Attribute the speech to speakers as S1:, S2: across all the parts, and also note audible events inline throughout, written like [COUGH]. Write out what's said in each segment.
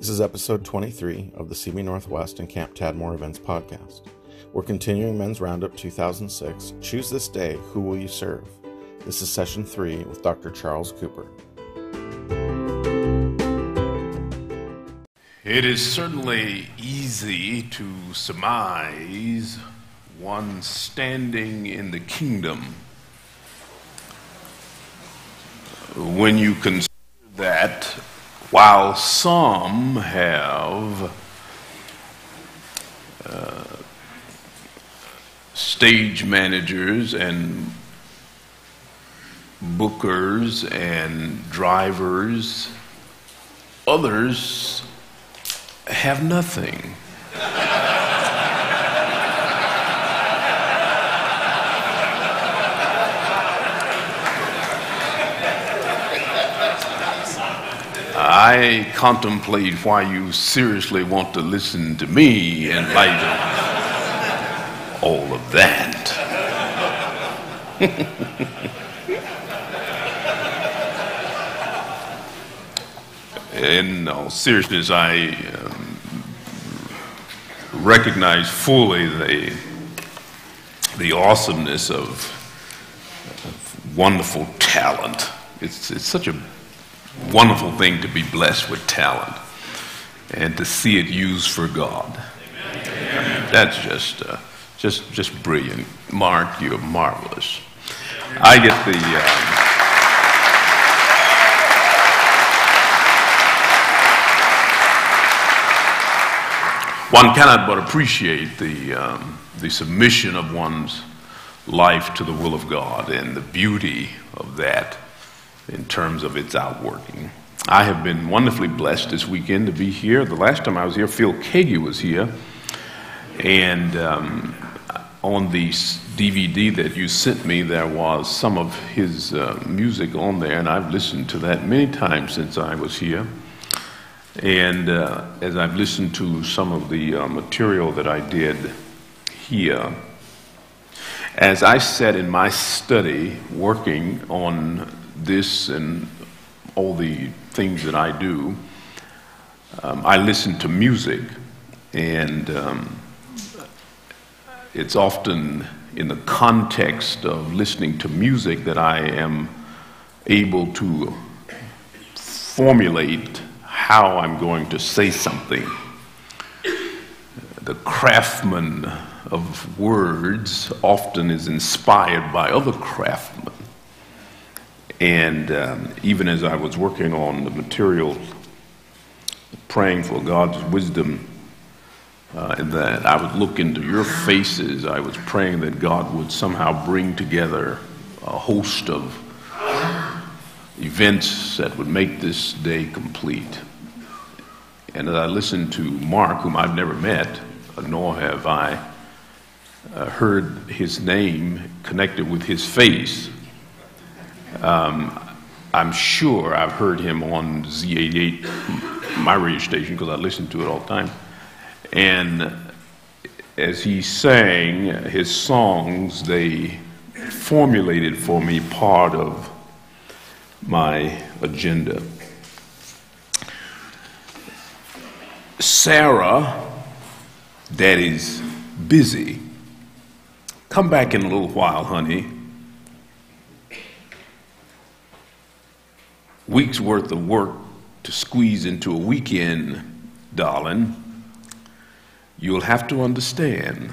S1: This is episode 23 of the CB Northwest and Camp Tadmor Events podcast. We're continuing Men's Roundup 2006 Choose This Day Who Will You Serve? This is session 3 with Dr. Charles Cooper.
S2: It is certainly easy to surmise one standing in the kingdom when you consider that while some have uh, stage managers and bookers and drivers, others have nothing. I contemplate why you seriously want to listen to me in light of all of that. [LAUGHS] in all seriousness, I um, recognize fully the, the awesomeness of, of wonderful talent. It's, it's such a wonderful thing to be blessed with talent and to see it used for God. That's just, uh, just, just brilliant. Mark, you're marvelous. I get the. Uh, one cannot but appreciate the, um, the submission of one's life to the will of God and the beauty of that in terms of its outworking. I have been wonderfully blessed this weekend to be here. The last time I was here, Phil Keaggy was here. And um, on the DVD that you sent me, there was some of his uh, music on there, and I've listened to that many times since I was here. And uh, as I've listened to some of the uh, material that I did here, as I sat in my study working on this and all the things that I do, um, I listen to music, and um, it's often in the context of listening to music that I am able to formulate how I'm going to say something. The craftsman of words often is inspired by other craftsmen. And um, even as I was working on the material, praying for God's wisdom, uh, that I would look into your faces, I was praying that God would somehow bring together a host of events that would make this day complete. And as I listened to Mark, whom I've never met, nor have I uh, heard his name connected with his face, um, I'm sure I've heard him on Z88, my radio station, because I listen to it all the time. And as he sang his songs, they formulated for me part of my agenda. Sarah, Daddy's busy. Come back in a little while, honey. Week's worth of work to squeeze into a weekend, darling. You'll have to understand.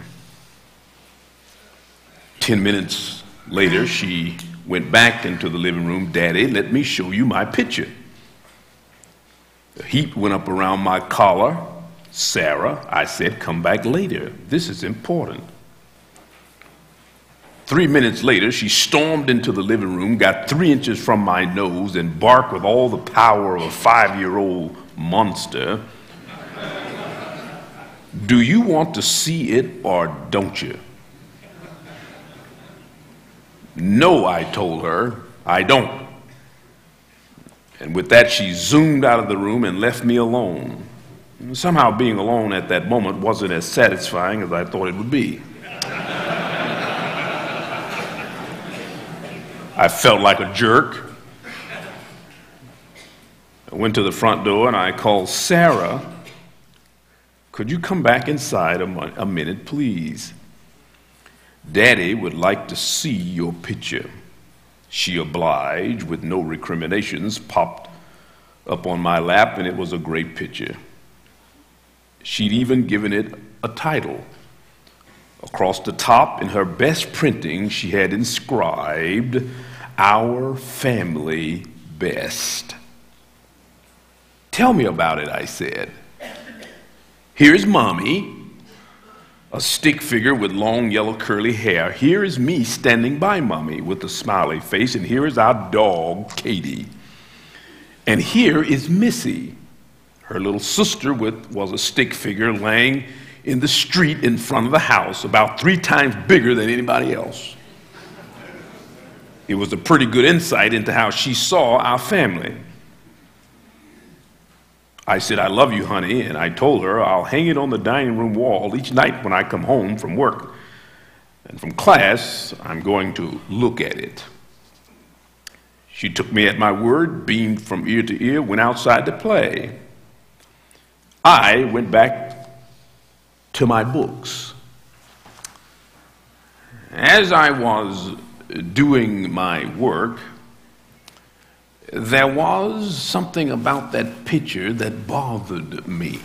S2: Ten minutes later, she went back into the living room. Daddy, let me show you my picture. The heat went up around my collar. Sarah, I said, come back later. This is important. Three minutes later, she stormed into the living room, got three inches from my nose, and barked with all the power of a five year old monster. Do you want to see it or don't you? No, I told her, I don't. And with that, she zoomed out of the room and left me alone. Somehow, being alone at that moment wasn't as satisfying as I thought it would be. I felt like a jerk. I went to the front door and I called Sarah. Could you come back inside a, a minute, please? Daddy would like to see your picture. She obliged with no recriminations, popped up on my lap, and it was a great picture. She'd even given it a title. Across the top, in her best printing, she had inscribed, Our Family Best. Tell me about it, I said. Here's mommy, a stick figure with long yellow curly hair. Here is me standing by mommy with a smiley face, and here is our dog, Katie. And here is Missy. Her little sister with, was a stick figure laying in the street in front of the house, about three times bigger than anybody else. It was a pretty good insight into how she saw our family. I said, I love you, honey, and I told her I'll hang it on the dining room wall each night when I come home from work. And from class, I'm going to look at it. She took me at my word, beamed from ear to ear, went outside to play. I went back to my books. As I was doing my work, there was something about that picture that bothered me.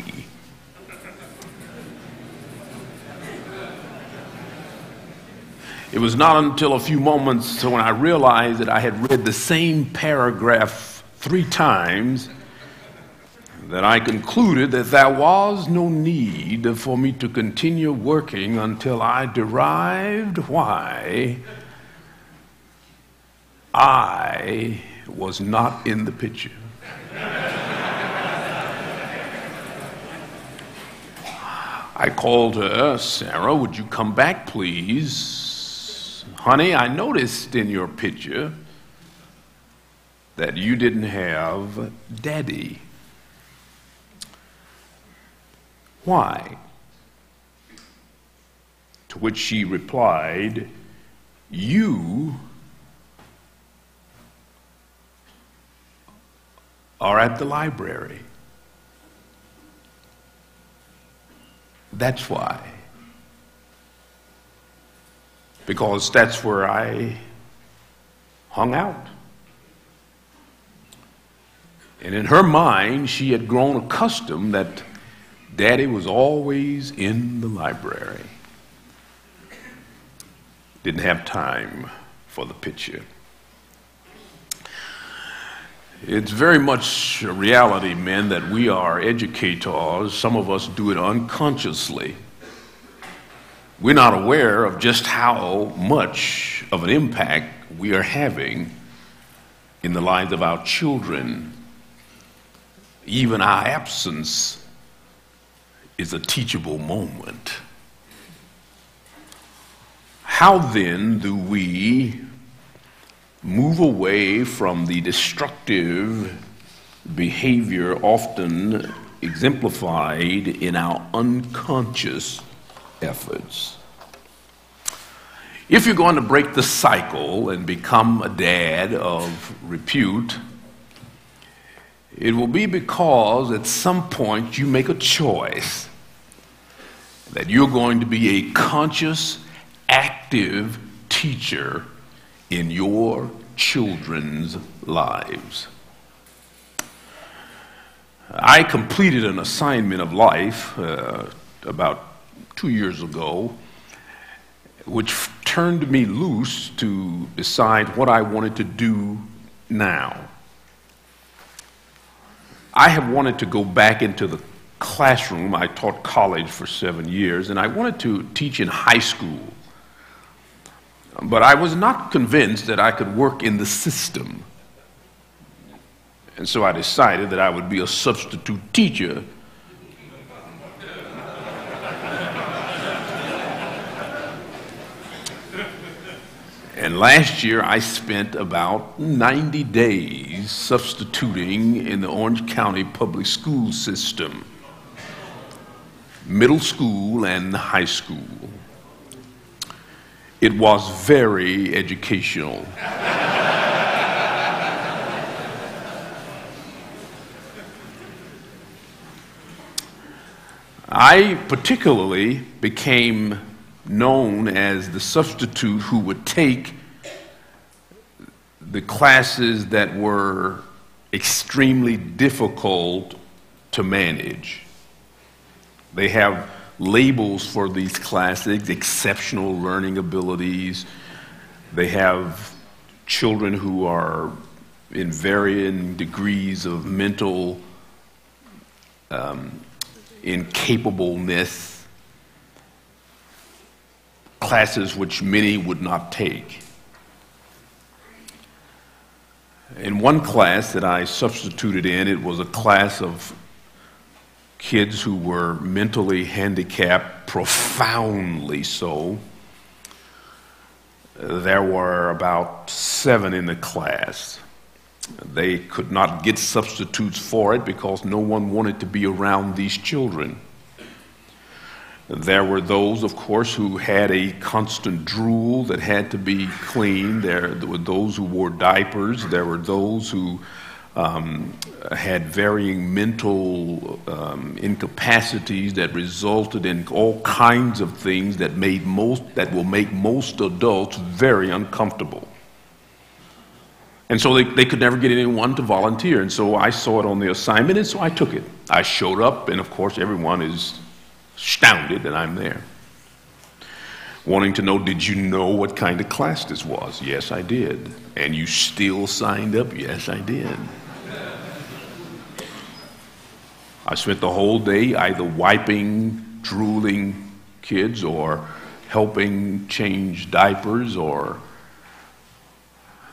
S2: It was not until a few moments when I realized that I had read the same paragraph three times that I concluded that there was no need for me to continue working until I derived why I was not in the picture. I called her, Sarah, would you come back, please? Honey, I noticed in your picture that you didn't have daddy. Why? To which she replied, You are at the library. That's why. Because that's where I hung out. And in her mind, she had grown accustomed that Daddy was always in the library. Didn't have time for the picture. It's very much a reality, men, that we are educators. Some of us do it unconsciously. We're not aware of just how much of an impact we are having in the lives of our children. Even our absence is a teachable moment. How then do we move away from the destructive behavior often exemplified in our unconscious efforts. If you're going to break the cycle and become a dad of repute, it will be because at some point you make a choice that you're going to be a conscious, active teacher in your children's lives. I completed an assignment of life uh, about two years ago, which turned me loose to decide what I wanted to do now. I have wanted to go back into the classroom. I taught college for seven years, and I wanted to teach in high school. But I was not convinced that I could work in the system. And so I decided that I would be a substitute teacher. And last year I spent about 90 days substituting in the Orange County public school system, middle school and high school. It was very educational. I particularly became known as the substitute who would take the classes that were extremely difficult to manage. They have labels for these classes exceptional learning abilities. They have children who are in varying degrees of mental um, incapableness, classes which many would not take. In one class that I substituted in, it was a class of kids who were mentally handicapped, profoundly so. There were about seven in the class. They could not get substitutes for it because no one wanted to be around these children. There were those, of course, who had a constant drool that had to be cleaned. There, were those who wore diapers. There were those who um, had varying mental um, incapacities that resulted in all kinds of things that made most that will make most adults very uncomfortable. And so they, they could never get anyone to volunteer. And so I saw it on the assignment, and so I took it. I showed up, and of course, everyone is astounded that I'm there. Wanting to know, did you know what kind of class this was? Yes, I did. And you still signed up? Yes, I did. I spent the whole day either wiping drooling kids or helping change diapers or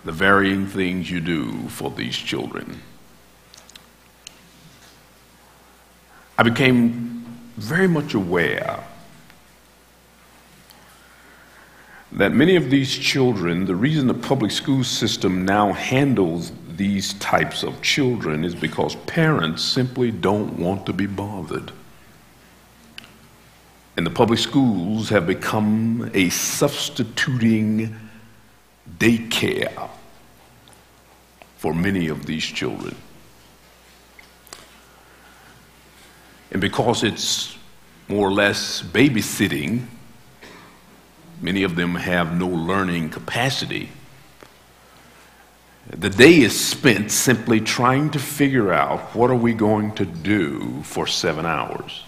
S2: the varying things you do for these children. I became very much aware that many of these children, the reason the public school system now handles these types of children is because parents simply don't want to be bothered. And the public schools have become a substituting daycare for many of these children. And because it's more or less babysitting, many of them have no learning capacity. The day is spent simply trying to figure out what are we going to do for seven hours.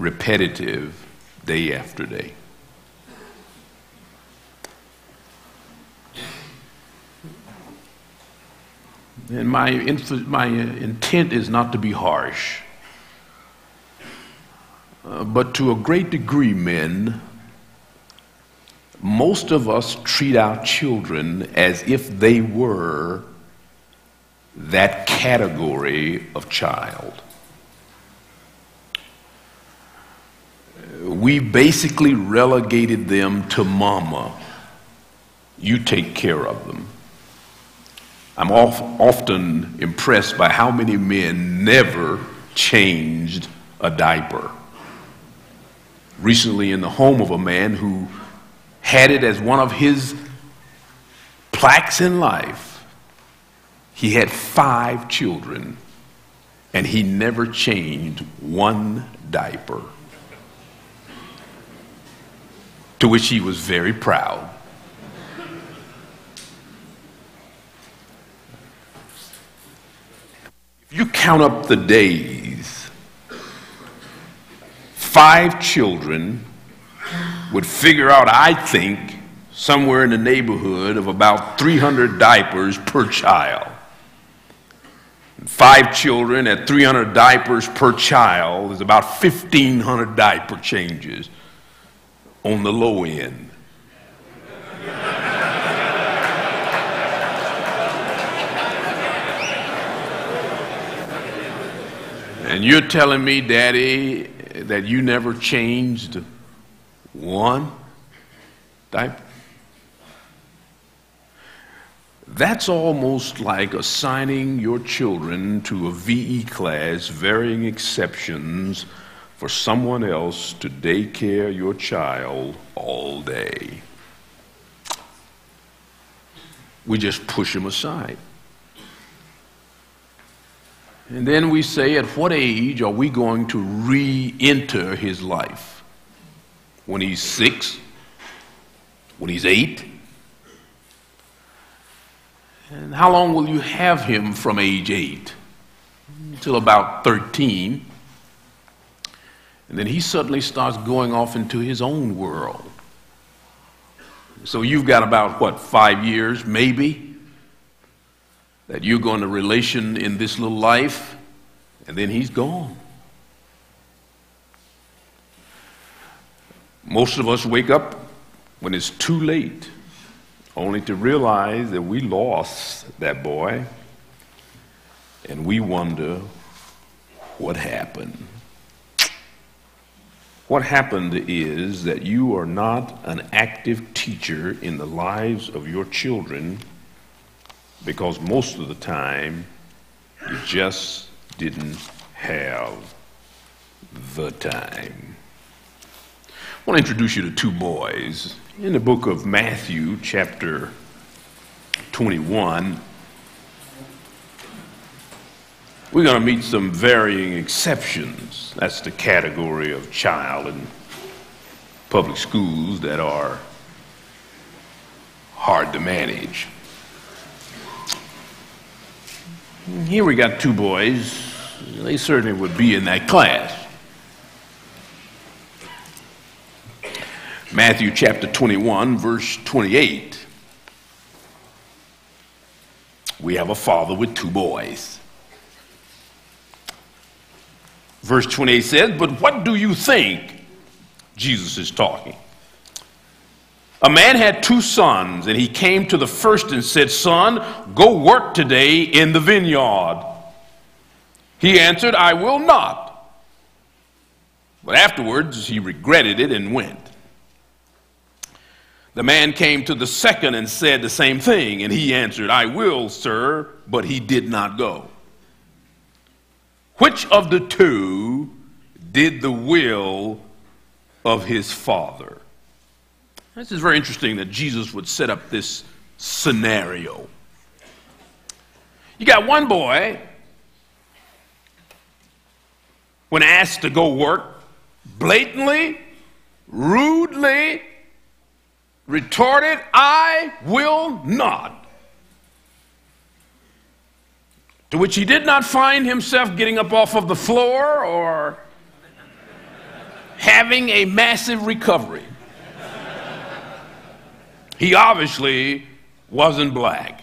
S2: Repetitive day after day. And my, my intent is not to be harsh. Uh, but to a great degree, men, most of us treat our children as if they were that category of child. We basically relegated them to mama. You take care of them. I'm often impressed by how many men never changed a diaper. Recently, in the home of a man who had it as one of his plaques in life, he had five children and he never changed one diaper. To which he was very proud. If you count up the days, five children would figure out, I think, somewhere in the neighborhood of about 300 diapers per child. Five children at 300 diapers per child is about 1,500 diaper changes on the low end. And you're telling me, Daddy, that you never changed one? That's almost like assigning your children to a VE class, varying exceptions, for someone else to daycare your child all day. We just push them aside. And then we say, at what age are we going to re enter his life? When he's six? When he's eight? And how long will you have him from age eight? Until about 13. And then he suddenly starts going off into his own world. So you've got about, what, five years, maybe? that you're going to relation in this little life, and then he's gone. Most of us wake up when it's too late, only to realize that we lost that boy, and we wonder what happened. What happened is that you are not an active teacher in the lives of your children because most of the time you just didn't have the time. I want to introduce you to two boys. In the book of Matthew, chapter 21, we're going to meet some varying exceptions. That's the category of child in public schools that are hard to manage. Here we got two boys. They certainly would be in that class. Matthew chapter 21, verse 28. We have a father with two boys. Verse 28 says, But what do you think? Jesus is talking. A man had two sons, and he came to the first and said, Son, go work today in the vineyard. He answered, I will not. But afterwards he regretted it and went. The man came to the second and said the same thing, and he answered, I will, sir, but he did not go. Which of the two did the will of his father? This is very interesting that Jesus would set up this scenario. You got one boy, when asked to go work, blatantly, rudely retorted, I will not. To which he did not find himself getting up off of the floor or having a massive recovery. He obviously wasn't black.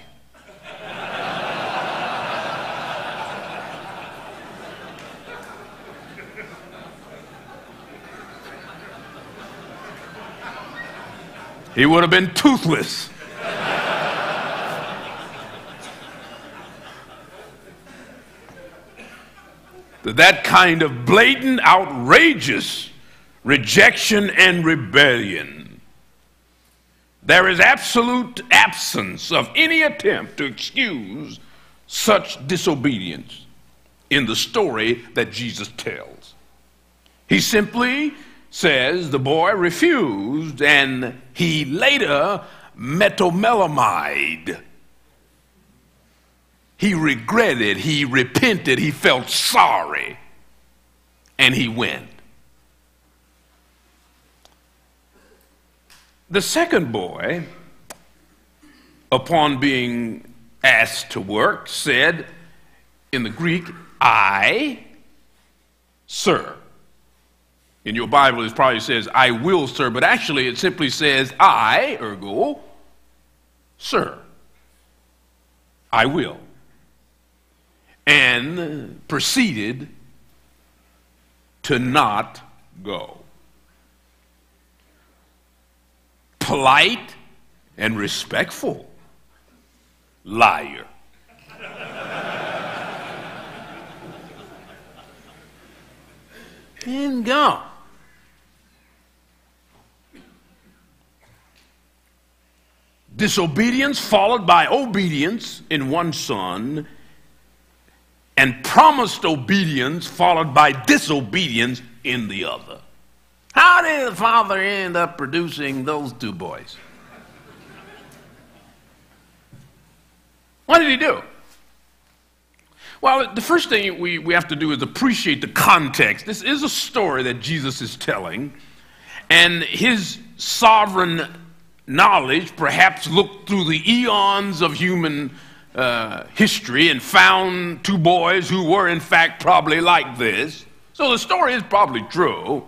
S2: He would have been toothless. that kind of blatant, outrageous rejection and rebellion there is absolute absence of any attempt to excuse such disobedience in the story that Jesus tells. He simply says the boy refused and he later metamelomai. He regretted, he repented, he felt sorry, and he went. The second boy, upon being asked to work, said in the Greek, I, sir. In your Bible, it probably says, I will, sir, but actually it simply says, I, ergo, sir. I will. And proceeded to not go. polite and respectful. Liar. [LAUGHS] and go. Disobedience followed by obedience in one son, and promised obedience followed by disobedience in the other. How did the father end up producing those two boys? What did he do? Well, the first thing we, we have to do is appreciate the context. This is a story that Jesus is telling, and his sovereign knowledge perhaps looked through the eons of human uh, history and found two boys who were, in fact, probably like this. So the story is probably true,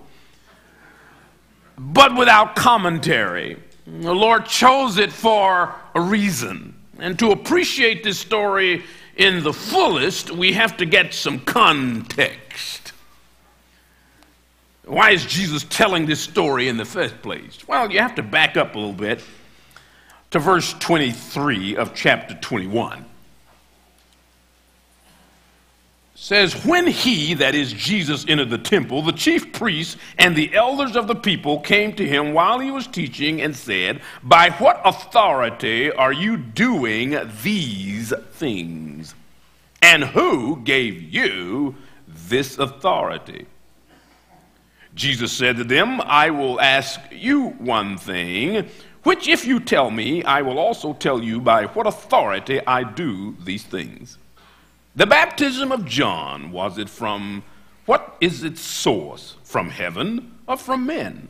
S2: but without commentary. The Lord chose it for a reason. And to appreciate this story in the fullest, we have to get some context. Why is Jesus telling this story in the first place? Well, you have to back up a little bit to verse 23 of chapter 21. says, When he, that is Jesus, entered the temple, the chief priests and the elders of the people came to him while he was teaching and said, By what authority are you doing these things? And who gave you this authority? Jesus said to them, I will ask you one thing, which if you tell me, I will also tell you by what authority I do these things. The baptism of John, was it from, what is its source? From heaven or from men?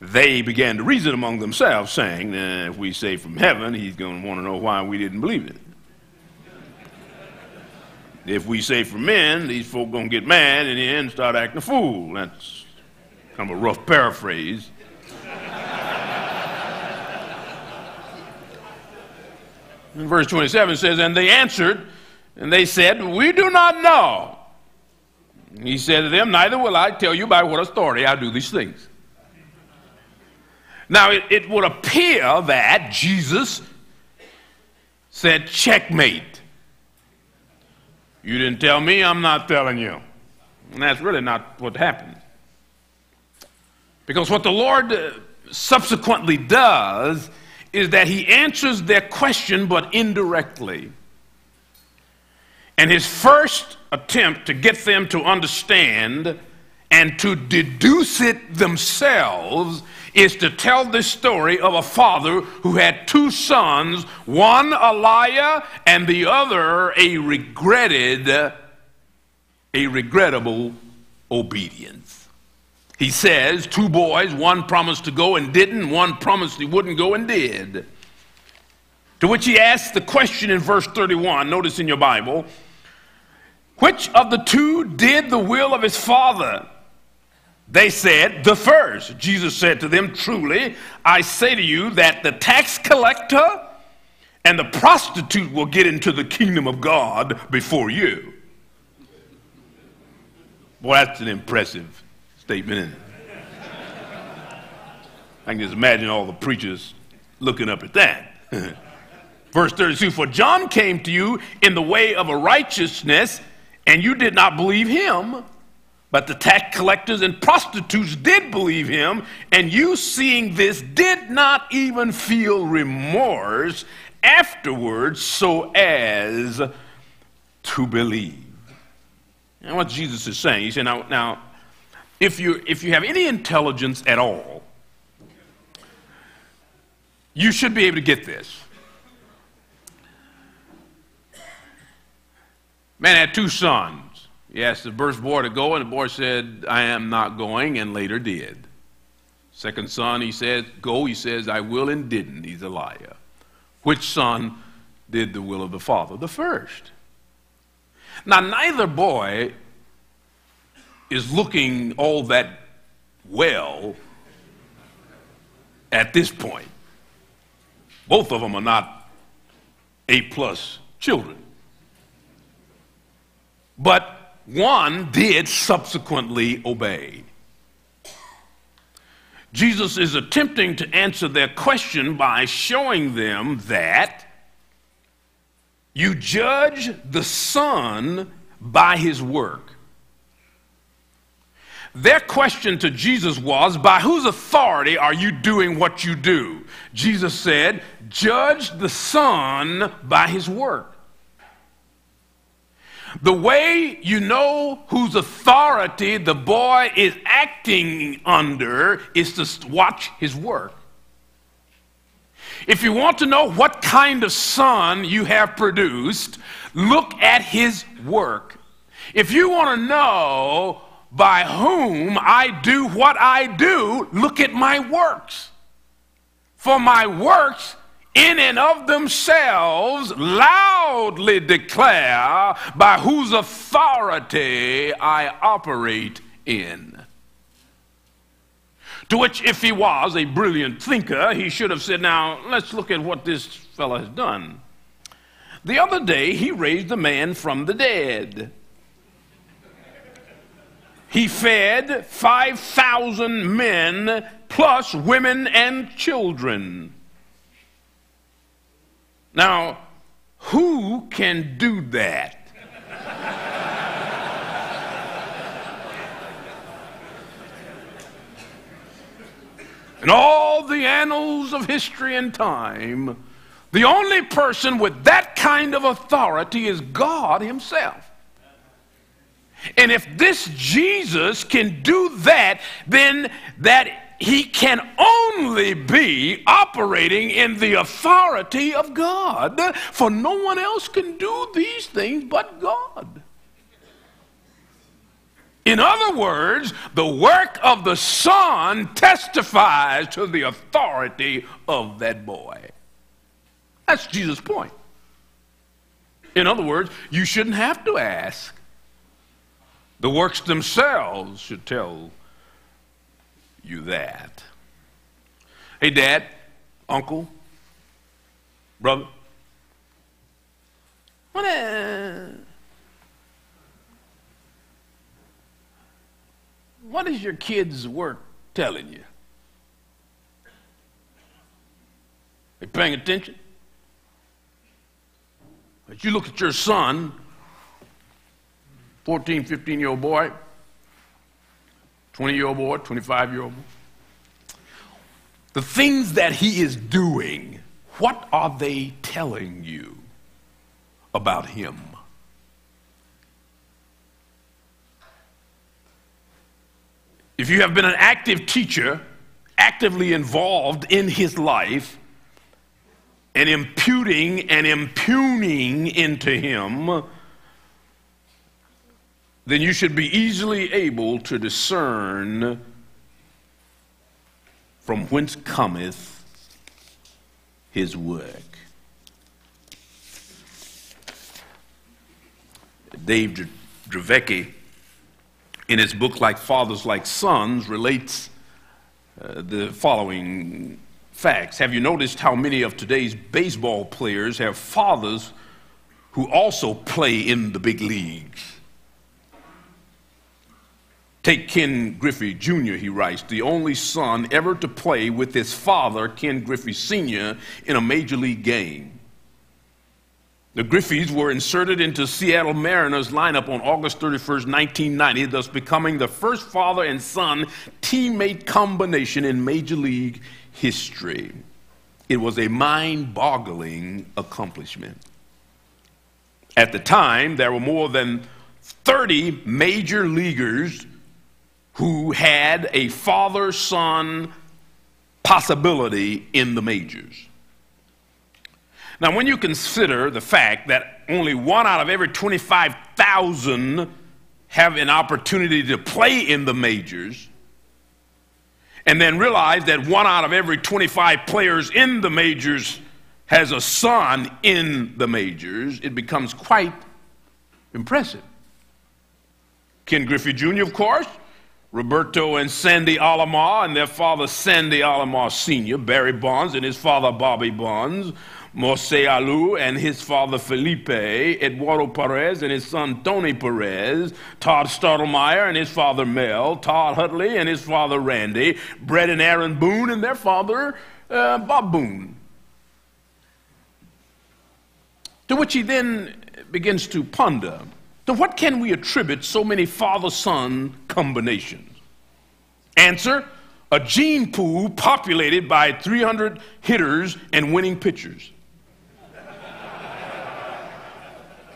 S2: They began to reason among themselves, saying, if we say from heaven, he's going to want to know why we didn't believe it. If we say for men, these folk to get mad and then start acting a fool. That's kind of a rough paraphrase. And verse 27 says, And they answered, and they said, We do not know. He said to them, Neither will I tell you by what authority I do these things. Now, it, it would appear that Jesus said, Checkmate. You didn't tell me, I'm not telling you. And that's really not what happened. Because what the Lord uh, subsequently does is that he answers their question, but indirectly. And his first attempt to get them to understand and to deduce it themselves is to tell the story of a father who had two sons, one a liar and the other a regretted, a regrettable obedience. He says, two boys, one promised to go and didn't, one promised he wouldn't go and did. To which he asks the question in verse 31, notice in your Bible, which of the two did the will of his father? They said, The first. Jesus said to them, Truly, I say to you that the tax collector and the prostitute will get into the kingdom of God before you. Boy, that's an impressive statement, isn't it? I can just imagine all the preachers looking up at that. [LAUGHS] Verse 32 For John came to you in the way of a righteousness and you did not believe him. But the tax collectors and prostitutes did believe him, and you, seeing this, did not even feel remorse afterwards so as to believe. And what Jesus is saying, he said, now, now if, you, if you have any intelligence at all, you should be able to get this. Man had two sons. He asked the first boy to go, and the boy said, I am not going, and later did. Second son, he said, Go. He says, I will, and didn't. He's a liar. Which son did the will of the father? The first. Now, neither boy is looking all that well at this point. Both of them are not A plus children. But one did subsequently obey. Jesus is attempting to answer their question by showing them that you judge the Son by his work. Their question to Jesus was, By whose authority are you doing what you do? Jesus said, Judge the Son by his work. The way you know whose authority the boy is acting under is to watch his work. If you want to know what kind of son you have produced, look at his work. If you want to know by whom I do what I do, look at my works. For my works in and of themselves loudly declare by whose authority I operate in. To which, if he was a brilliant thinker, he should have said, Now, let's look at what this fellow has done. The other day, he raised a man from the dead. He fed 5,000 men plus women and children. Now, who can do that? In all the annals of history and time, the only person with that kind of authority is God Himself. And if this Jesus can do that, then that he can only be operating in the authority of God, for no one else can do these things but God. In other words, the work of the Son testifies to the authority of that boy. That's Jesus' point. In other words, you shouldn't have to ask. The works themselves should tell you that. Hey, dad, uncle, brother. What, what is your kid's work telling you? Are you paying attention? As you look at your son 14, 15 year old boy, 20 year old boy, 25 year old boy. The things that he is doing, what are they telling you about him? If you have been an active teacher, actively involved in his life, and imputing and impugning into him then you should be easily able to discern from whence cometh his work. Dave Dravecky, in his book Like Fathers, Like Sons, relates uh, the following facts. Have you noticed how many of today's baseball players have fathers who also play in the big leagues? Take Ken Griffey Jr., he writes, the only son ever to play with his father, Ken Griffey Sr., in a major league game. The Griffeys were inserted into Seattle Mariners lineup on August 31st, 1990, thus becoming the first father and son teammate combination in major league history. It was a mind boggling accomplishment. At the time, there were more than 30 major leaguers who had a father son possibility in the majors. Now, when you consider the fact that only one out of every 25,000 have an opportunity to play in the majors, and then realize that one out of every 25 players in the majors has a son in the majors, it becomes quite impressive. Ken Griffey Jr., of course, Roberto and Sandy Alomar and their father Sandy Alomar Sr., Barry Bonds and his father Bobby Bonds, Mose Alou and his father Felipe, Eduardo Perez and his son Tony Perez, Todd Stottlemyre and his father Mel, Todd Hundley and his father Randy, Brett and Aaron Boone and their father uh, Bob Boone. To which he then begins to ponder to what can we attribute so many father son combinations? Answer a gene pool populated by 300 hitters and winning pitchers.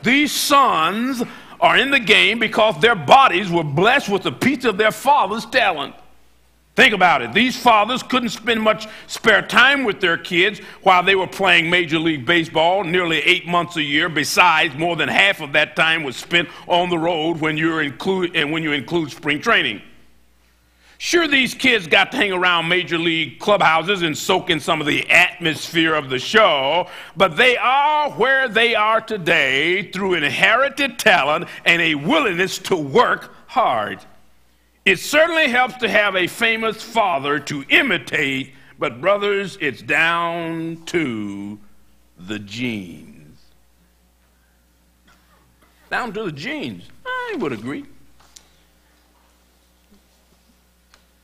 S2: These sons are in the game because their bodies were blessed with a piece of their father's talent. Think about it. These fathers couldn't spend much spare time with their kids while they were playing Major League Baseball nearly eight months a year. Besides, more than half of that time was spent on the road when, you include, and when you include spring training. Sure, these kids got to hang around major league clubhouses and soak in some of the atmosphere of the show, but they are where they are today through inherited talent and a willingness to work hard. It certainly helps to have a famous father to imitate, but brothers, it's down to the genes. Down to the genes. I would agree.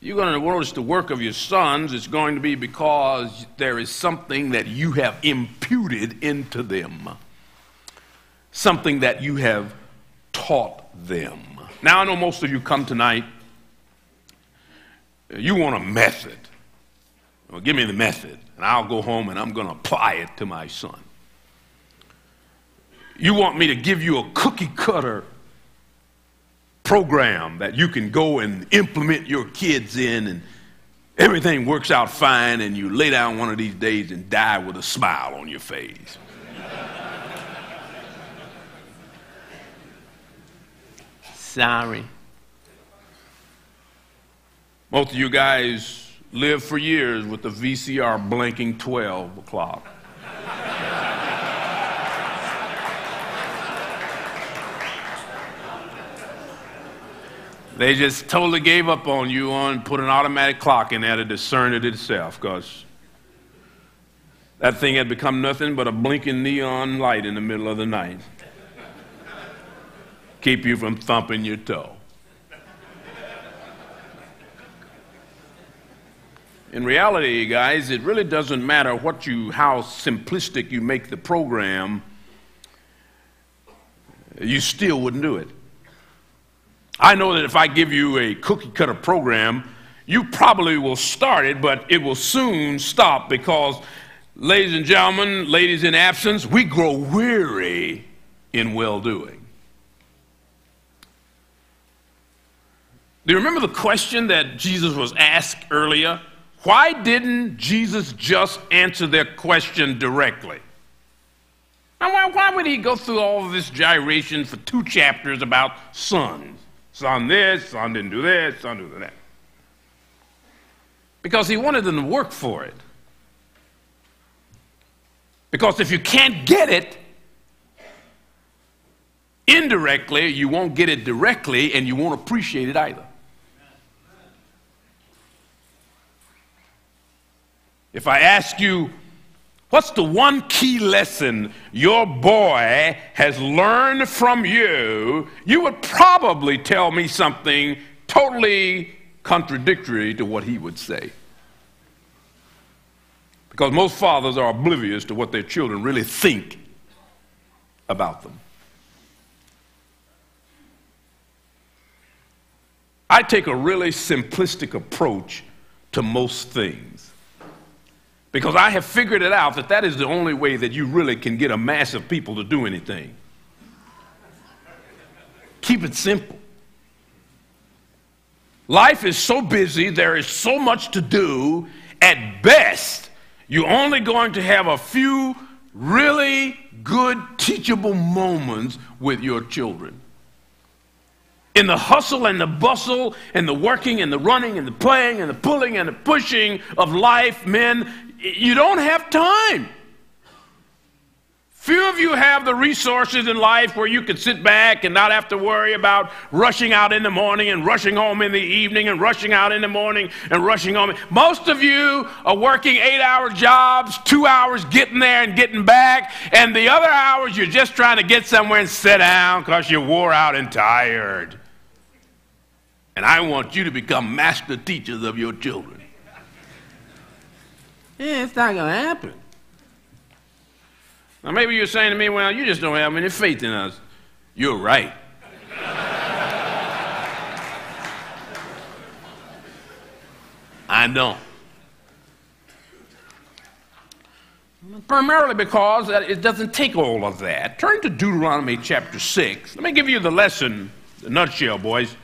S2: You're going to notice the work of your sons is going to be because there is something that you have imputed into them, something that you have taught them. Now, I know most of you come tonight you want a method. Well, give me the method, and I'll go home and I'm going to apply it to my son. You want me to give you a cookie cutter program that you can go and implement your kids in, and everything works out fine, and you lay down one of these days and die with a smile on your face. Sorry. Most of you guys lived for years with the VCR blinking 12 o'clock. they just totally gave up on you and put an automatic clock in there to discern it itself because that thing had become nothing but a blinking neon light in the middle of the night. Keep you from thumping your toe. In reality, guys, it really doesn't matter what you, how simplistic you make the program, you still wouldn't do it. I know that if I give you a cookie cutter program, you probably will start it, but it will soon stop because, ladies and gentlemen, ladies in absence, we grow weary in well doing. Do you remember the question that Jesus was asked earlier? Why didn't Jesus just answer their question directly? Why, why would he go through all this gyration for two chapters about sons? Son this, son didn't do this, son didn't do that. Because he wanted them to work for it. Because if you can't get it indirectly, you won't get it directly and you won't appreciate it either. If I ask you, what's the one key lesson your boy has learned from you, you would probably tell me something totally contradictory to what he would say. Because most fathers are oblivious to what their children really think about them. I take a really simplistic approach to most things. Because I have figured it out that that is the only way that you really can get a mass of people to do anything. Keep it simple. Life is so busy, there is so much to do. At best, you're only going to have a few really good teachable moments with your children. In the hustle and the bustle and the working and the running and the playing and the pulling and the pushing of life, men, you don't have time. Few of you have the resources in life where you can sit back and not have to worry about rushing out in the morning and rushing home in the evening and rushing out in the morning and rushing home. Most of you are working eight hour jobs, two hours getting there and getting back, and the other hours you're just trying to get somewhere and sit down because you're wore out and tired. And I want you to become master teachers of your children. Yeah, it's not going to happen. Now, maybe you're saying to me, well, you just don't have any faith in us. You're right. [LAUGHS] I don't. Primarily because it doesn't take all of that. Turn to Deuteronomy chapter 6. Let me give you the lesson, the nutshell, boys.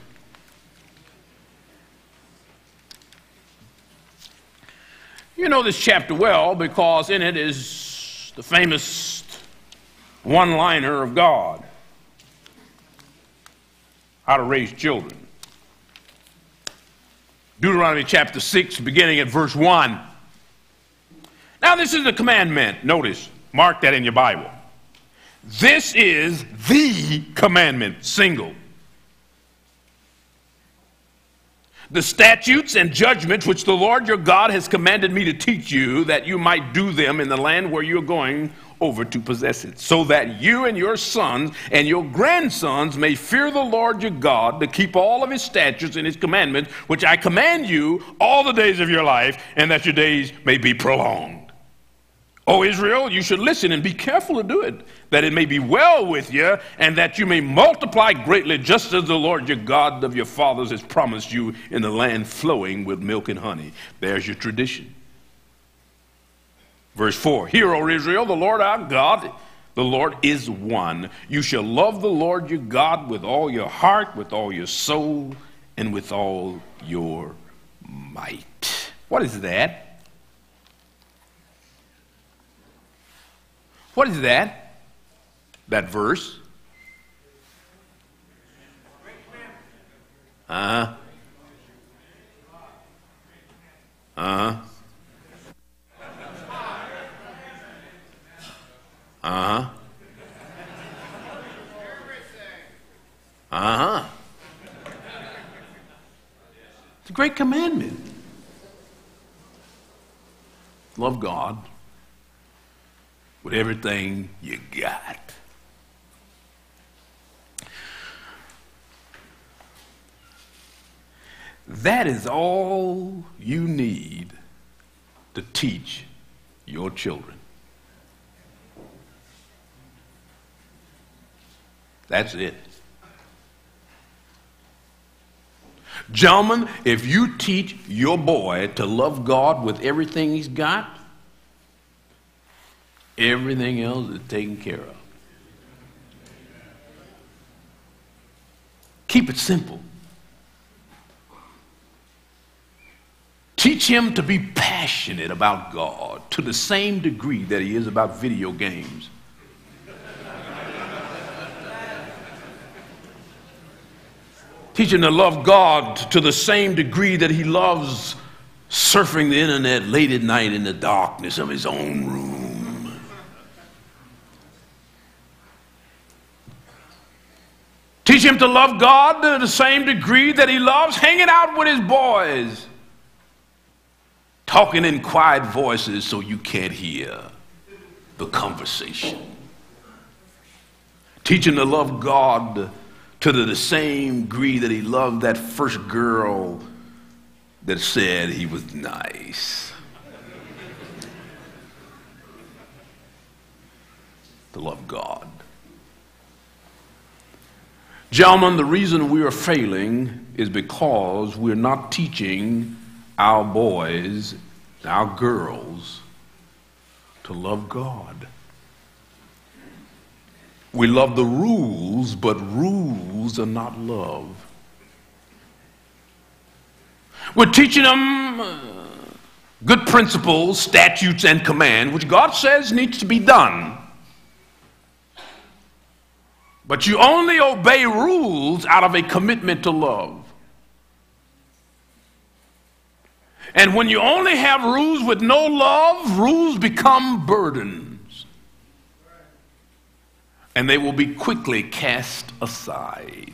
S2: You know this chapter well because in it is the famous one liner of God how to raise children. Deuteronomy chapter 6, beginning at verse 1. Now, this is the commandment. Notice, mark that in your Bible. This is the commandment, single. The statutes and judgments which the Lord your God has commanded me to teach you, that you might do them in the land where you're going over to possess it, so that you and your sons and your grandsons may fear the Lord your God to keep all of his statutes and his commandments, which I command you all the days of your life, and that your days may be prolonged. O Israel, you should listen and be careful to do it, that it may be well with you, and that you may multiply greatly, just as the Lord your God of your fathers has promised you in the land flowing with milk and honey. There's your tradition. Verse 4 Hear, O Israel, the Lord our God, the Lord is one. You shall love the Lord your God with all your heart, with all your soul, and with all your might. What is that? What is that? That verse? Uh huh. Uh huh. Uh huh. Uh huh. It's a great commandment. Love God with everything you got. That is all you need to teach your children. That's it. Gentlemen, if you teach your boy to love God with everything he's got, everything else is taken care of. Keep it simple. Teach him to be passionate about God to the same degree that he is about video games. Teach him to love God to the same degree that he loves surfing the internet late at night in the darkness of his own room. Teach him to love God to the same degree that he loves hanging out with his boys, talking in quiet voices so you can't hear the conversation. Teach him to love God to the, same degree that he loved that first girl that said he was nice. to love God. Gentlemen, the reason we are failing is because we're not teaching our boys, our girls, to love God. We love the rules, but rules are not love. We're teaching them uh, good principles, statutes, and command, which God says needs to be done. But you only obey rules out of a commitment to love. And when you only have rules with no love, rules become burdens and they will be quickly cast aside.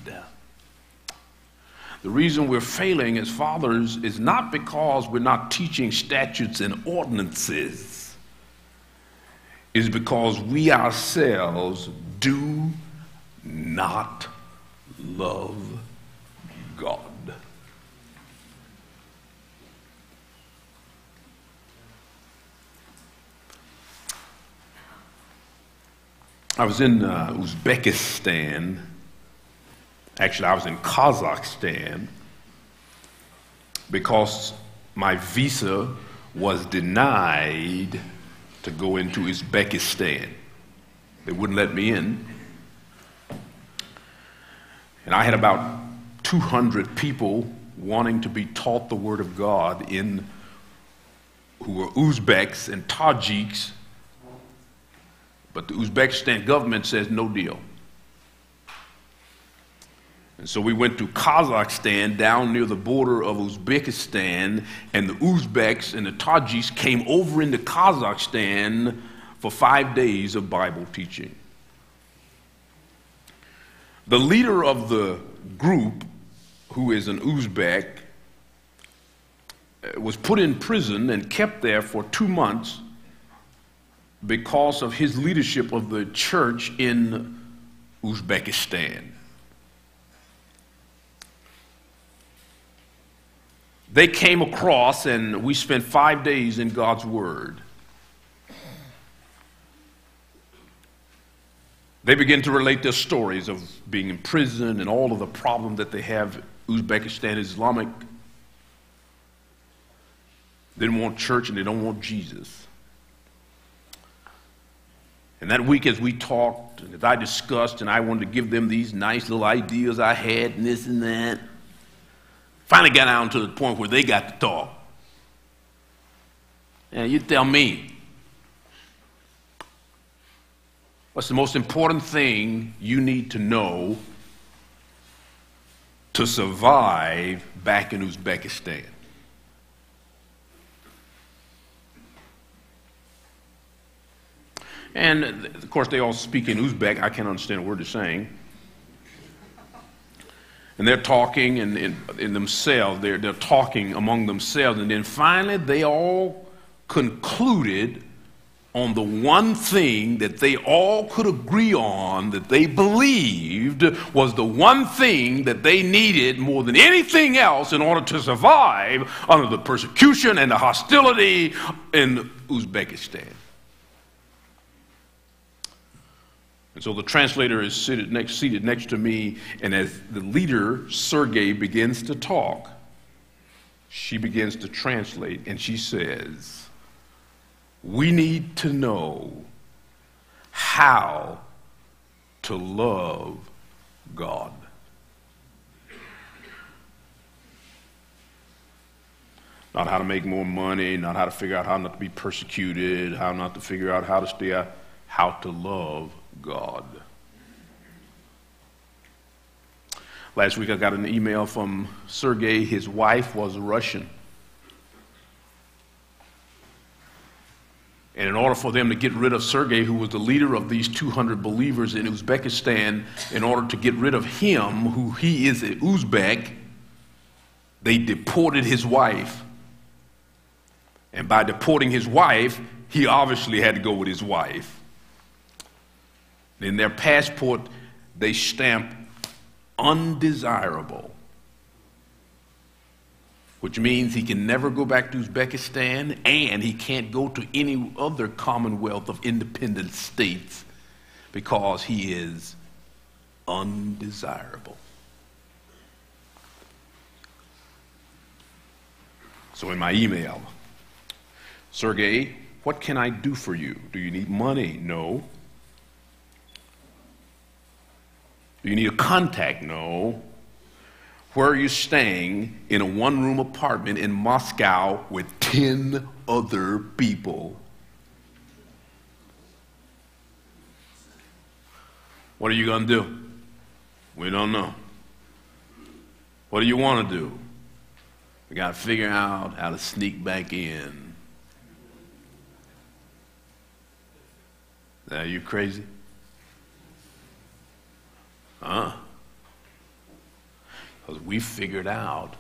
S2: The reason we're failing as fathers is not because we're not teaching statutes and ordinances, is because we ourselves do not love God. I was in uh, Uzbekistan. Actually, I was in Kazakhstan because my visa was denied to go into Uzbekistan. They wouldn't let me in. And I had about 200 people wanting to be taught the Word of God in who were Uzbeks and Tajiks, but the Uzbekistan government says no deal. And so we went to Kazakhstan down near the border of Uzbekistan, and the Uzbeks and the Tajiks came over into Kazakhstan for five days of Bible teaching. The leader of the group, who is an Uzbek, uh, was put in prison and kept there for two months because of his leadership of the church in Uzbekistan. They came across, and we spent five days in God's Word. They begin to relate their stories of being in prison and all of the problem that they have. Uzbekistan Islamic. They don't want church and they don't want Jesus. And that week, as we talked, as I discussed, and I wanted to give them these nice little ideas I had, and this and that, finally got down to the point where they got to talk. And you tell me, What's the most important thing you need to know to survive back in Uzbekistan? And of course, they all speak in Uzbek. I can't understand a word they're saying. And they're talking in, in, in themselves, they're, they're talking among themselves. And then finally, they all concluded on the one thing that they all could agree on that they believed was the one thing that they needed more than anything else in order to survive under the persecution and the hostility in Uzbekistan. And so the translator is seated next, seated next to me, and as the leader, Sergey, begins to talk, she begins to translate, and she says, we need to know how to love God. Not how to make more money, not how to figure out how not to be persecuted, how not to figure out how to stay out, how to love God. Last week I got an email from Sergey. His wife was Russian. And in order for them to get rid of Sergei, who was the leader of these 200 believers in Uzbekistan, in order to get rid of him, who he is a Uzbek, they deported his wife. And by deporting his wife, he obviously had to go with his wife. In their passport, they stamped undesirable which means he can never go back to Uzbekistan and he can't go to any other commonwealth of independent states because he is undesirable. So, in my email, Sergey, what can I do for you? Do you need money? No. Do you need a contact? No. Where are you staying in a one room apartment in Moscow with 10 other people? What are you going to do? We don't know. What do you want to do? We got to figure out how to sneak back in. Are you crazy? Huh? Because we figured out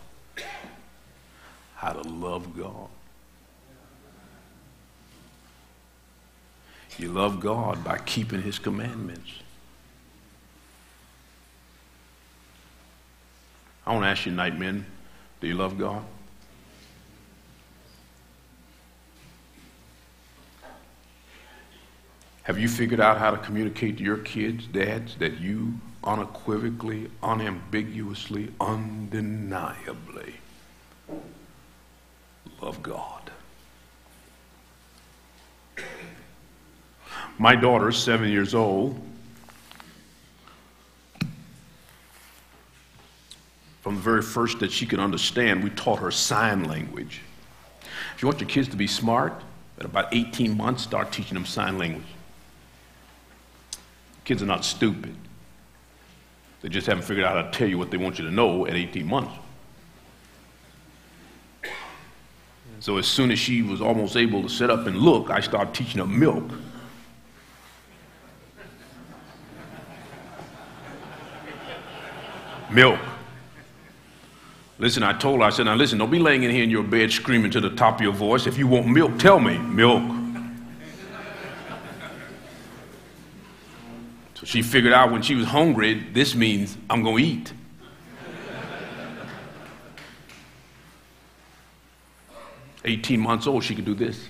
S2: how to love God. You love God by keeping his commandments. I want to ask you, night men, do you love God? Have you figured out how to communicate to your kids, dads, that you unequivocally, unambiguously, undeniably love God. My daughter, seven years old, from the very first that she could understand, we taught her sign language. If you want your kids to be smart, at about 18 months, start teaching them sign language. Kids are not stupid. They just haven't figured out how to tell you what they want you to know at 18 months. So as soon as she was almost able to sit up and look, I started teaching her milk. milk. Listen, I told her, I said, now listen, don't be laying in here in your bed screaming to the top of your voice. If you want milk, tell me, milk. So she figured out when she was hungry, this means I'm going to eat. Eighteen months old, she could do this.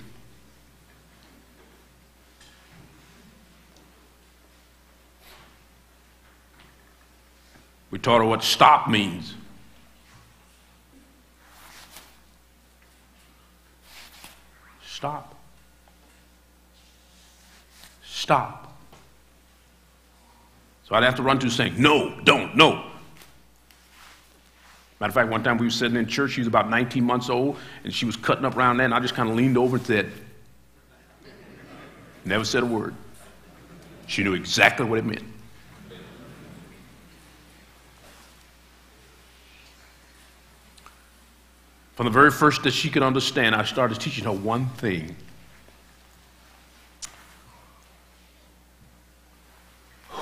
S2: We taught her what stop means. Stop. Stop. So I'd have to run to saying, No, don't, no. Matter of fact, one time we were sitting in church, she was about 19 months old, and she was cutting up around that, and I just kind of leaned over and said, Never said a word. She knew exactly what it meant. From the very first that she could understand, I started teaching her one thing.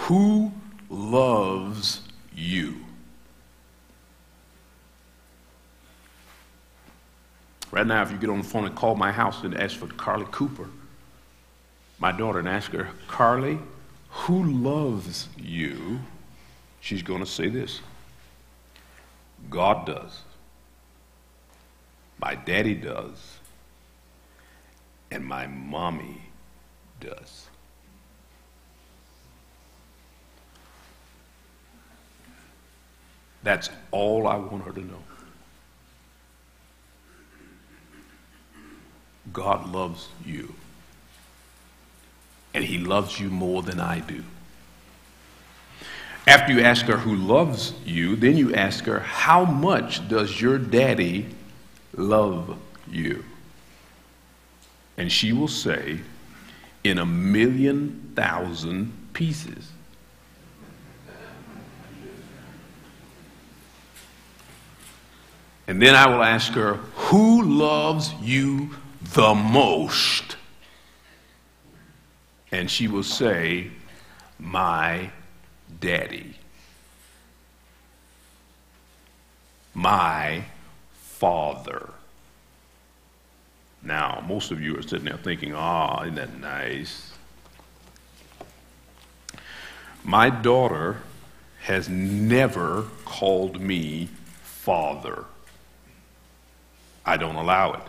S2: Who loves you? Right now, if you get on the phone and call my house and ask for Carly Cooper, my daughter, and ask her, Carly, who loves you? She's going to say this God does. My daddy does. And my mommy does. That's all I want her to know. God loves you. And he loves you more than I do. After you ask her who loves you, then you ask her, How much does your daddy love you? And she will say, in a million thousand pieces. And then I will ask her, Who loves you the most? And she will say, My daddy. My Father. Now, most of you are sitting there thinking, ah, isn't that nice? My daughter has never called me father. I don't allow it.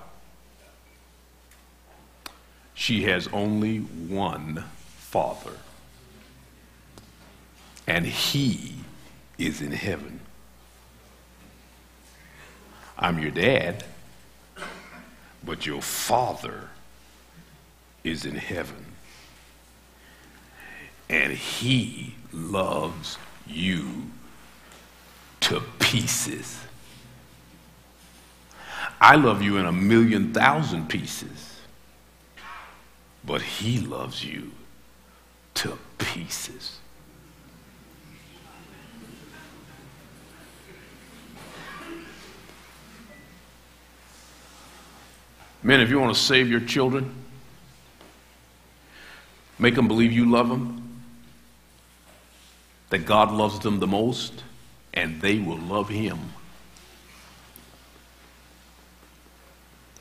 S2: She has only one father, and he is in heaven. I'm your dad, but your father is in heaven. And he loves you to pieces. I love you in a million thousand pieces, but he loves you to pieces. Men, if you want to save your children, make them believe you love them, that God loves them the most, and they will love Him.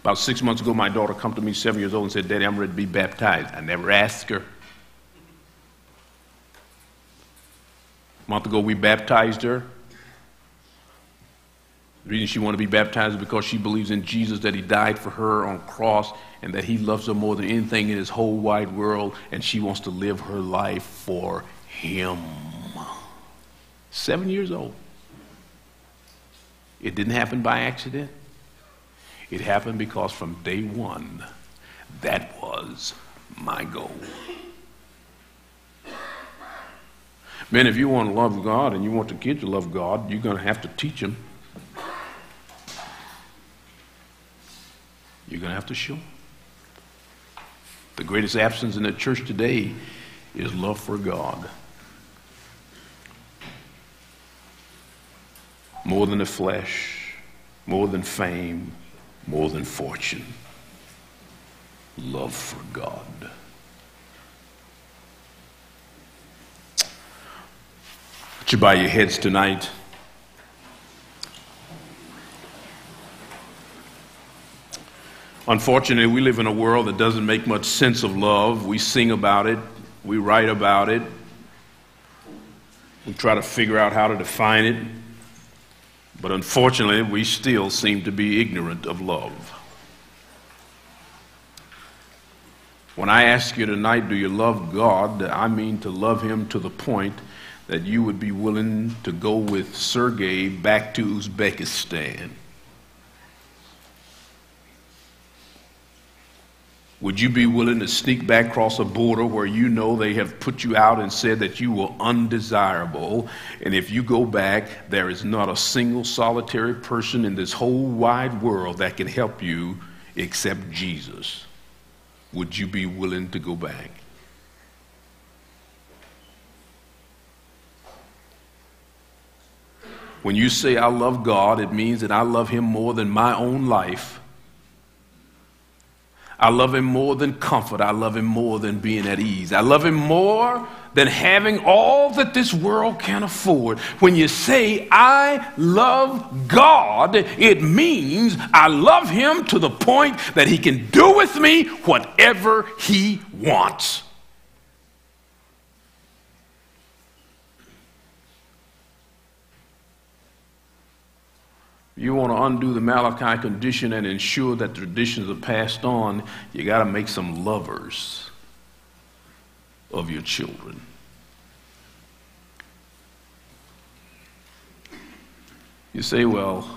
S2: About six months ago, my daughter come to me, seven years old, and said, Daddy, I'm ready to be baptized. I never asked her. A month ago, we baptized her. The reason she wanted to be baptized is because she believes in Jesus, that he died for her on cross, and that he loves her more than anything in this whole wide world, and she wants to live her life for him. Seven years old. It didn't happen by accident. It happened because from day one, that was my goal. Man, if you want to love God and you want the kids to love God, you're going to have to teach them You're going to have to show. them. The greatest absence in the church today is love for God. More than the flesh, more than fame, more than fortune. Love for God. Would you bow your heads tonight? Unfortunately, we live in a world that doesn't make much sense of love. We sing about it, we write about it, we try to figure out how to define it, but unfortunately, we still seem to be ignorant of love. When I ask you tonight, do you love God? I mean to love Him to the point that you would be willing to go with Sergei back to Uzbekistan Would you be willing to sneak back across a border where you know they have put you out and said that you were undesirable? And if you go back, there is not a single solitary person in this whole wide world that can help you except Jesus. Would you be willing to go back? When you say, I love God, it means that I love Him more than my own life I love him more than comfort. I love him more than being at ease. I love him more than having all that this world can afford. When you say, I love God, it means I love him to the point that he can do with me whatever he wants. You want to undo the Malachi condition and ensure that traditions are passed on, you got to make some lovers of your children. You say, well,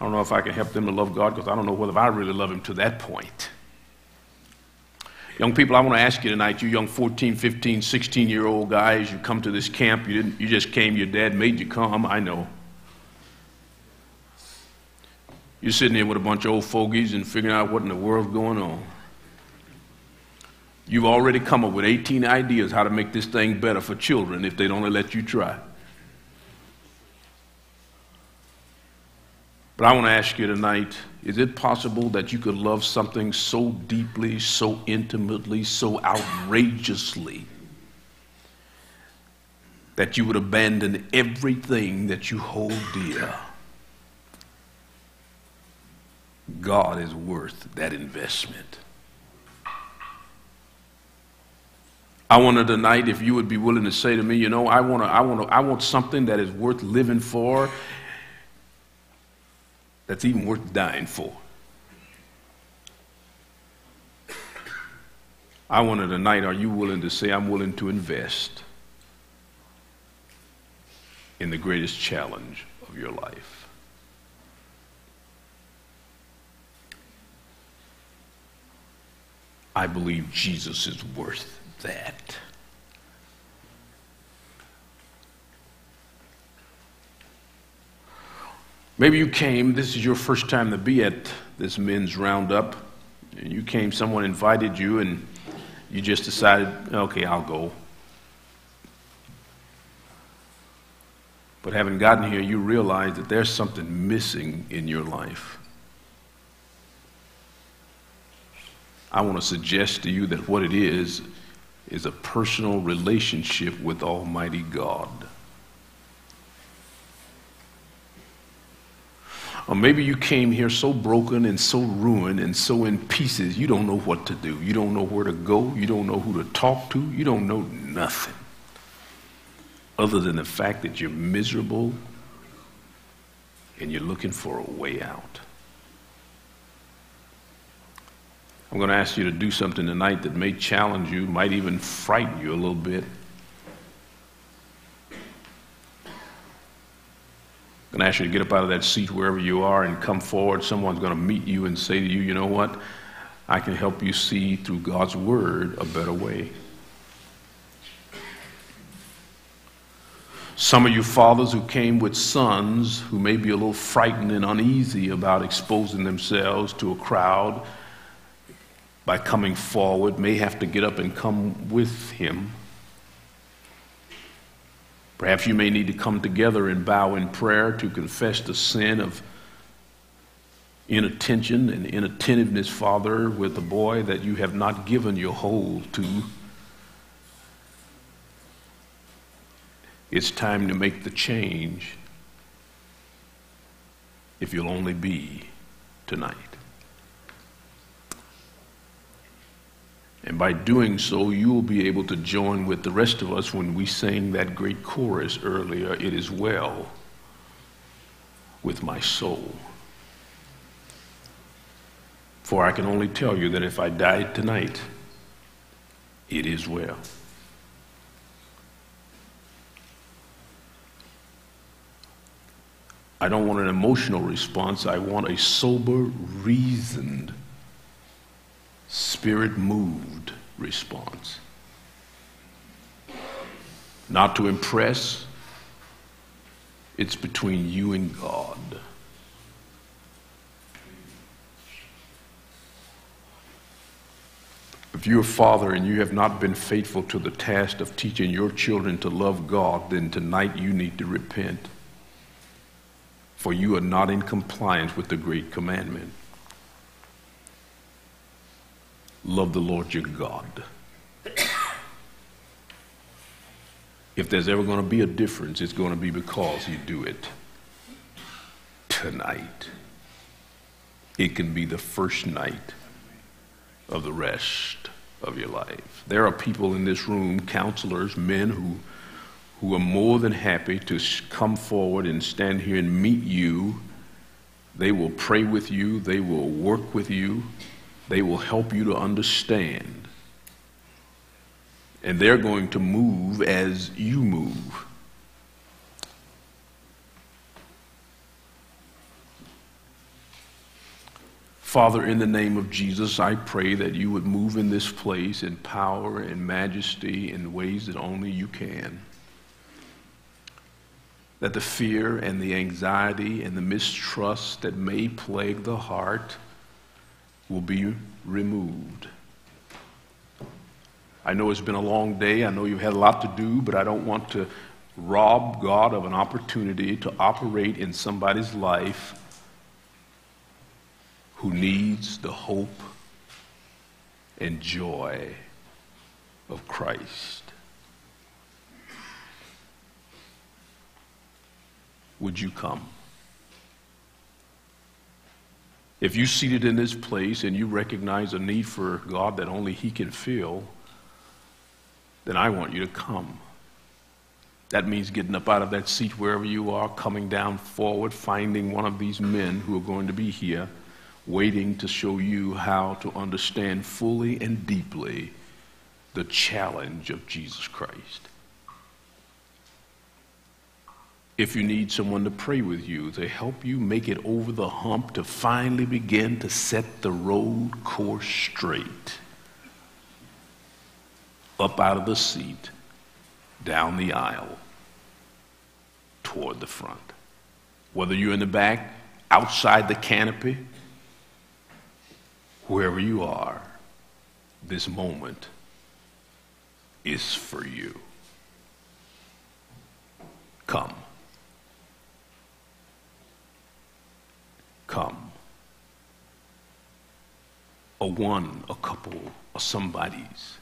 S2: I don't know if I can help them to love God because I don't know whether I really love Him to that point. Young people, I want to ask you tonight, you young 14, 15, 16 year old guys, you come to this camp, you, didn't, you just came, your dad made you come, I know. You're sitting there with a bunch of old fogies and figuring out what in the world's going on. You've already come up with 18 ideas how to make this thing better for children if they'd only let you try. But I want to ask you tonight is it possible that you could love something so deeply, so intimately, so outrageously that you would abandon everything that you hold dear? God is worth that investment. I wanted tonight if you would be willing to say to me, you know, I want to, I want to, I want something that is worth living for, that's even worth dying for. I wanted tonight, are you willing to say, I'm willing to invest in the greatest challenge of your life? I believe Jesus is worth that. Maybe you came, this is your first time to be at this men's roundup. And you came, someone invited you, and you just decided, okay, I'll go. But having gotten here, you realize that there's something missing in your life. I want to suggest to you that what it is is a personal relationship with Almighty God. Or maybe you came here so broken and so ruined and so in pieces, you don't know what to do. You don't know where to go. You don't know who to talk to. You don't know nothing other than the fact that you're miserable and you're looking for a way out. I'm going to ask you to do something tonight that may challenge you, might even frighten you a little bit. I'm going to ask you to get up out of that seat wherever you are and come forward. Someone's going to meet you and say to you, you know what? I can help you see through God's Word a better way. Some of you fathers who came with sons who may be a little frightened and uneasy about exposing themselves to a crowd by coming forward may have to get up and come with him. Perhaps you may need to come together and bow in prayer to confess the sin of inattention and inattentiveness, Father, with a boy that you have not given your whole to. It's time to make the change if you'll only be tonight. And by doing so, you will be able to join with the rest of us when we sang that great chorus earlier It is well with my soul. For I can only tell you that if I died tonight, it is well. I don't want an emotional response. I want a sober, reasoned, spirit moved response. Not to impress, it's between you and God. If you're a father and you have not been faithful to the task of teaching your children to love God, then tonight you need to repent. For you are not in compliance with the great commandment. Love the Lord your God. If there's ever going to be a difference, it's going to be because you do it tonight. It can be the first night of the rest of your life. There are people in this room, counselors, men who, who are more than happy to come forward and stand here and meet you. They will pray with you, they will work with you, they will help you to understand. And they're going to move as you move. Father, in the name of Jesus, I pray that you would move in this place in power and majesty in ways that only you can. That the fear and the anxiety and the mistrust that may plague the heart will be removed. I know it's been a long day. I know you've had a lot to do, but I don't want to rob God of an opportunity to operate in somebody's life who needs the hope and joy of Christ. Would you come? If you're seated in this place and you recognize a need for God that only He can fill, then I want you to come. That means getting up out of that seat wherever you are, coming down forward, finding one of these men who are going to be here waiting to show you how to understand fully and deeply the challenge of Jesus Christ. If you need someone to pray with you, to help you make it over the hump, to finally begin to set the road course straight, up out of the seat, down the aisle, toward the front. Whether you're in the back, outside the canopy, wherever you are, this moment is for you. Come. Come. A one, a couple, a somebody's.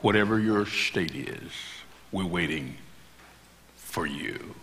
S2: Whatever your state is, we're waiting for you.